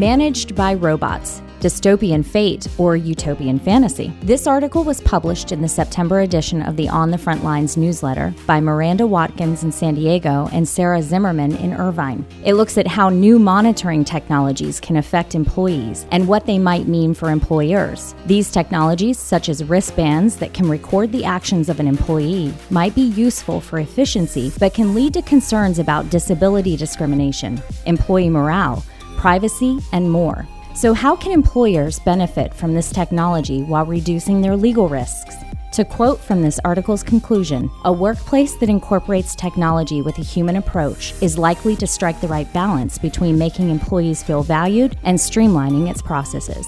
Managed by Robots Dystopian Fate or Utopian Fantasy. This article was published in the September edition of the On the Front Lines newsletter by Miranda Watkins in San Diego and Sarah Zimmerman in Irvine. It looks at how new monitoring technologies can affect employees and what they might mean for employers. These technologies, such as wristbands that can record the actions of an employee, might be useful for efficiency but can lead to concerns about disability discrimination, employee morale, privacy, and more. So, how can employers benefit from this technology while reducing their legal risks? To quote from this article's conclusion, a workplace that incorporates technology with a human approach is likely to strike the right balance between making employees feel valued and streamlining its processes.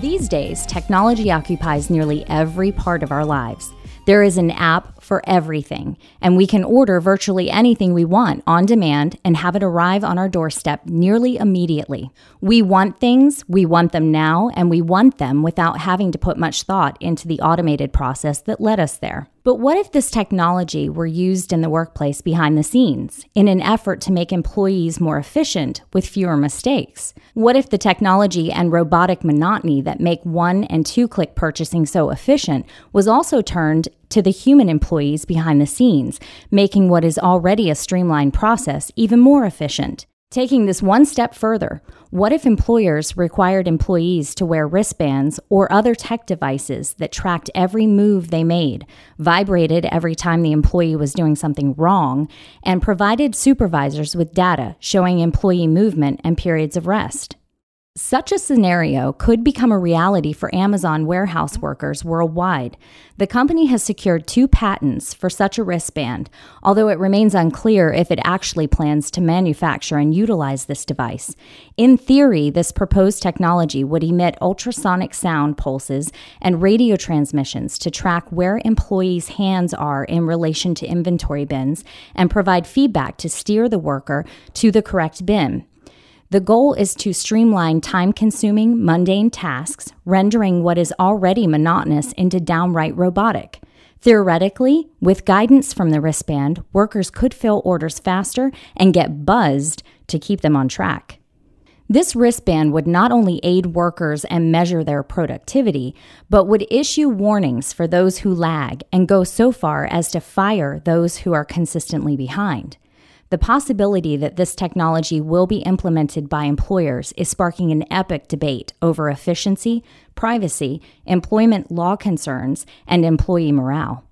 These days, technology occupies nearly every part of our lives. There is an app for everything, and we can order virtually anything we want on demand and have it arrive on our doorstep nearly immediately. We want things, we want them now, and we want them without having to put much thought into the automated process that led us there. But what if this technology were used in the workplace behind the scenes in an effort to make employees more efficient with fewer mistakes? What if the technology and robotic monotony that make one and two click purchasing so efficient was also turned to the human employees behind the scenes, making what is already a streamlined process even more efficient? Taking this one step further, what if employers required employees to wear wristbands or other tech devices that tracked every move they made, vibrated every time the employee was doing something wrong, and provided supervisors with data showing employee movement and periods of rest? Such a scenario could become a reality for Amazon warehouse workers worldwide. The company has secured two patents for such a wristband, although it remains unclear if it actually plans to manufacture and utilize this device. In theory, this proposed technology would emit ultrasonic sound pulses and radio transmissions to track where employees' hands are in relation to inventory bins and provide feedback to steer the worker to the correct bin. The goal is to streamline time consuming, mundane tasks, rendering what is already monotonous into downright robotic. Theoretically, with guidance from the wristband, workers could fill orders faster and get buzzed to keep them on track. This wristband would not only aid workers and measure their productivity, but would issue warnings for those who lag and go so far as to fire those who are consistently behind. The possibility that this technology will be implemented by employers is sparking an epic debate over efficiency, privacy, employment law concerns, and employee morale.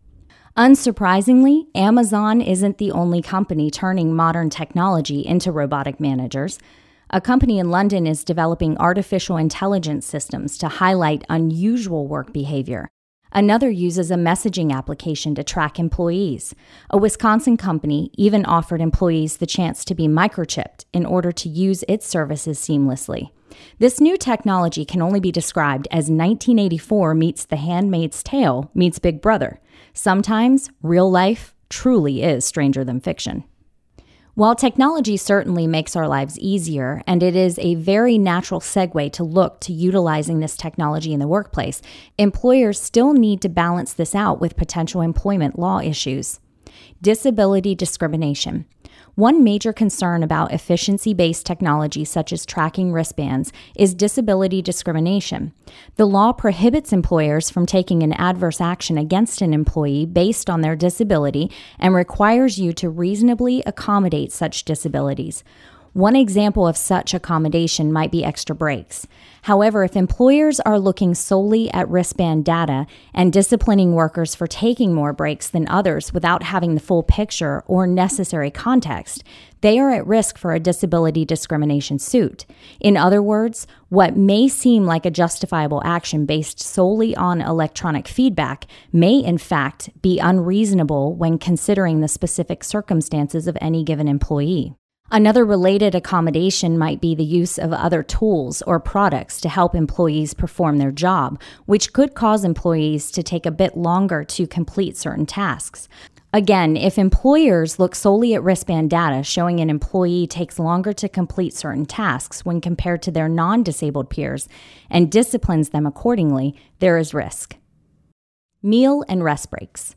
Unsurprisingly, Amazon isn't the only company turning modern technology into robotic managers. A company in London is developing artificial intelligence systems to highlight unusual work behavior. Another uses a messaging application to track employees. A Wisconsin company even offered employees the chance to be microchipped in order to use its services seamlessly. This new technology can only be described as 1984 meets The Handmaid's Tale meets Big Brother. Sometimes real life truly is stranger than fiction. While technology certainly makes our lives easier, and it is a very natural segue to look to utilizing this technology in the workplace, employers still need to balance this out with potential employment law issues. Disability discrimination. One major concern about efficiency based technology, such as tracking wristbands, is disability discrimination. The law prohibits employers from taking an adverse action against an employee based on their disability and requires you to reasonably accommodate such disabilities. One example of such accommodation might be extra breaks. However, if employers are looking solely at wristband data and disciplining workers for taking more breaks than others without having the full picture or necessary context, they are at risk for a disability discrimination suit. In other words, what may seem like a justifiable action based solely on electronic feedback may, in fact, be unreasonable when considering the specific circumstances of any given employee. Another related accommodation might be the use of other tools or products to help employees perform their job, which could cause employees to take a bit longer to complete certain tasks. Again, if employers look solely at wristband data showing an employee takes longer to complete certain tasks when compared to their non disabled peers and disciplines them accordingly, there is risk. Meal and rest breaks.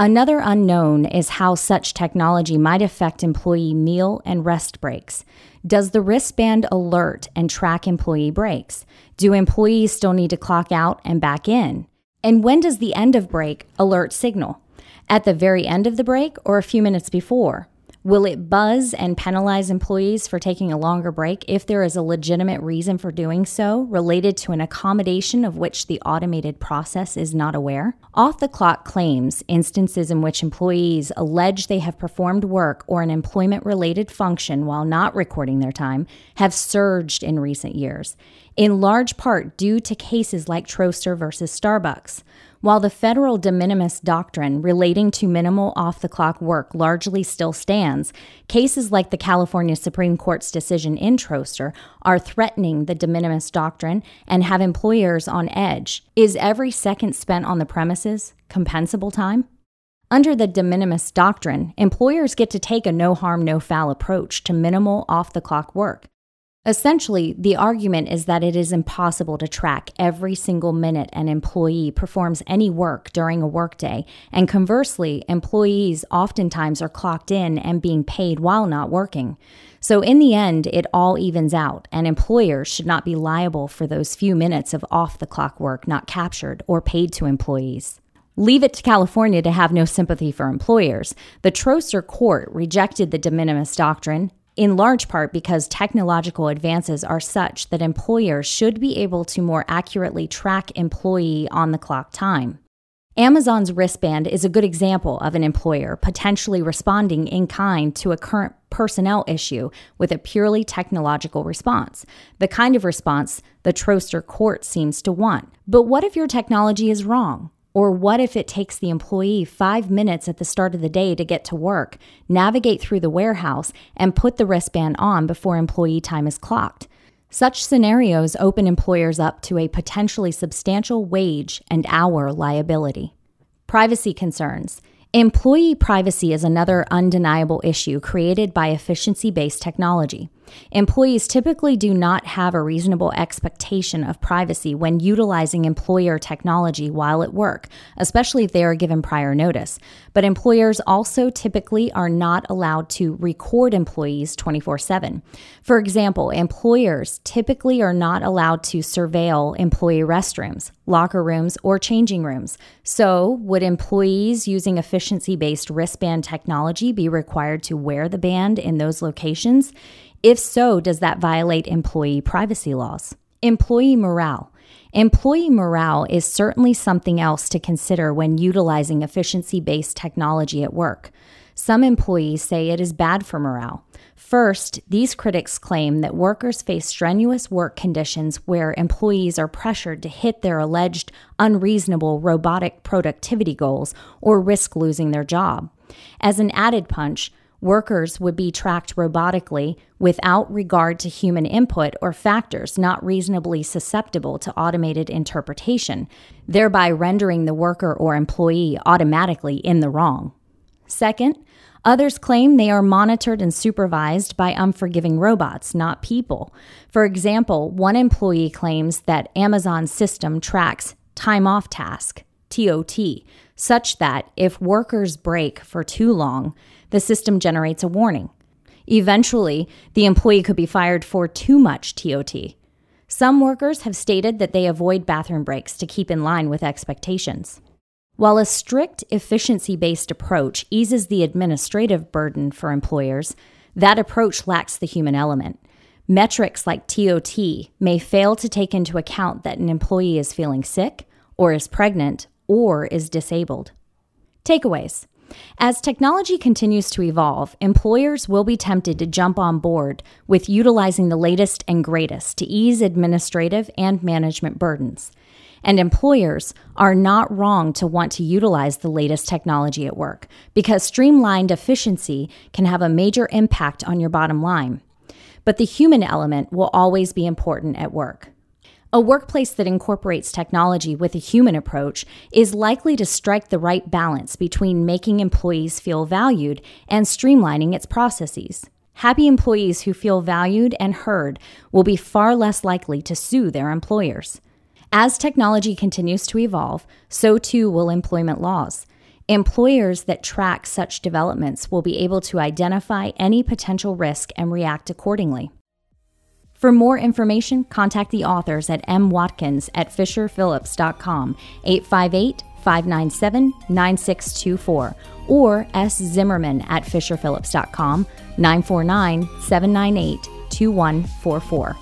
Another unknown is how such technology might affect employee meal and rest breaks. Does the wristband alert and track employee breaks? Do employees still need to clock out and back in? And when does the end of break alert signal? At the very end of the break or a few minutes before? Will it buzz and penalize employees for taking a longer break if there is a legitimate reason for doing so related to an accommodation of which the automated process is not aware? Off the clock claims, instances in which employees allege they have performed work or an employment related function while not recording their time, have surged in recent years, in large part due to cases like Troester versus Starbucks. While the federal de minimis doctrine relating to minimal off the clock work largely still stands, cases like the California Supreme Court's decision in Troester are threatening the de minimis doctrine and have employers on edge. Is every second spent on the premises compensable time? Under the de minimis doctrine, employers get to take a no harm, no foul approach to minimal off the clock work. Essentially, the argument is that it is impossible to track every single minute an employee performs any work during a workday, and conversely, employees oftentimes are clocked in and being paid while not working. So, in the end, it all evens out, and employers should not be liable for those few minutes of off the clock work not captured or paid to employees. Leave it to California to have no sympathy for employers. The Troester court rejected the de minimis doctrine in large part because technological advances are such that employers should be able to more accurately track employee on the clock time. Amazon's wristband is a good example of an employer potentially responding in kind to a current personnel issue with a purely technological response, the kind of response the Troester court seems to want. But what if your technology is wrong? Or what if it takes the employee five minutes at the start of the day to get to work, navigate through the warehouse, and put the wristband on before employee time is clocked? Such scenarios open employers up to a potentially substantial wage and hour liability. Privacy concerns. Employee privacy is another undeniable issue created by efficiency based technology. Employees typically do not have a reasonable expectation of privacy when utilizing employer technology while at work, especially if they are given prior notice. But employers also typically are not allowed to record employees 24 7. For example, employers typically are not allowed to surveil employee restrooms, locker rooms, or changing rooms. So, would employees using efficiency based wristband technology be required to wear the band in those locations? If so, does that violate employee privacy laws? Employee morale. Employee morale is certainly something else to consider when utilizing efficiency based technology at work. Some employees say it is bad for morale. First, these critics claim that workers face strenuous work conditions where employees are pressured to hit their alleged unreasonable robotic productivity goals or risk losing their job. As an added punch, Workers would be tracked robotically without regard to human input or factors not reasonably susceptible to automated interpretation, thereby rendering the worker or employee automatically in the wrong. Second, others claim they are monitored and supervised by unforgiving robots, not people. For example, one employee claims that Amazon's system tracks time off task, TOT, such that if workers break for too long, the system generates a warning. Eventually, the employee could be fired for too much TOT. Some workers have stated that they avoid bathroom breaks to keep in line with expectations. While a strict efficiency based approach eases the administrative burden for employers, that approach lacks the human element. Metrics like TOT may fail to take into account that an employee is feeling sick, or is pregnant, or is disabled. Takeaways as technology continues to evolve, employers will be tempted to jump on board with utilizing the latest and greatest to ease administrative and management burdens. And employers are not wrong to want to utilize the latest technology at work because streamlined efficiency can have a major impact on your bottom line. But the human element will always be important at work. A workplace that incorporates technology with a human approach is likely to strike the right balance between making employees feel valued and streamlining its processes. Happy employees who feel valued and heard will be far less likely to sue their employers. As technology continues to evolve, so too will employment laws. Employers that track such developments will be able to identify any potential risk and react accordingly. For more information, contact the authors at M. Watkins at FisherPhillips.com, 858 597 9624, or S. Zimmerman at FisherPhillips.com, 949 798 2144.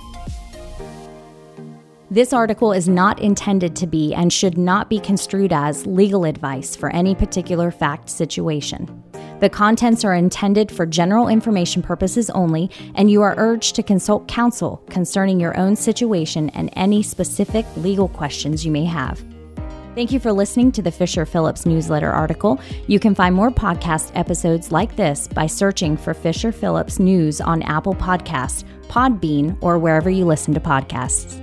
This article is not intended to be and should not be construed as legal advice for any particular fact situation. The contents are intended for general information purposes only, and you are urged to consult counsel concerning your own situation and any specific legal questions you may have. Thank you for listening to the Fisher Phillips newsletter article. You can find more podcast episodes like this by searching for Fisher Phillips News on Apple Podcasts, Podbean, or wherever you listen to podcasts.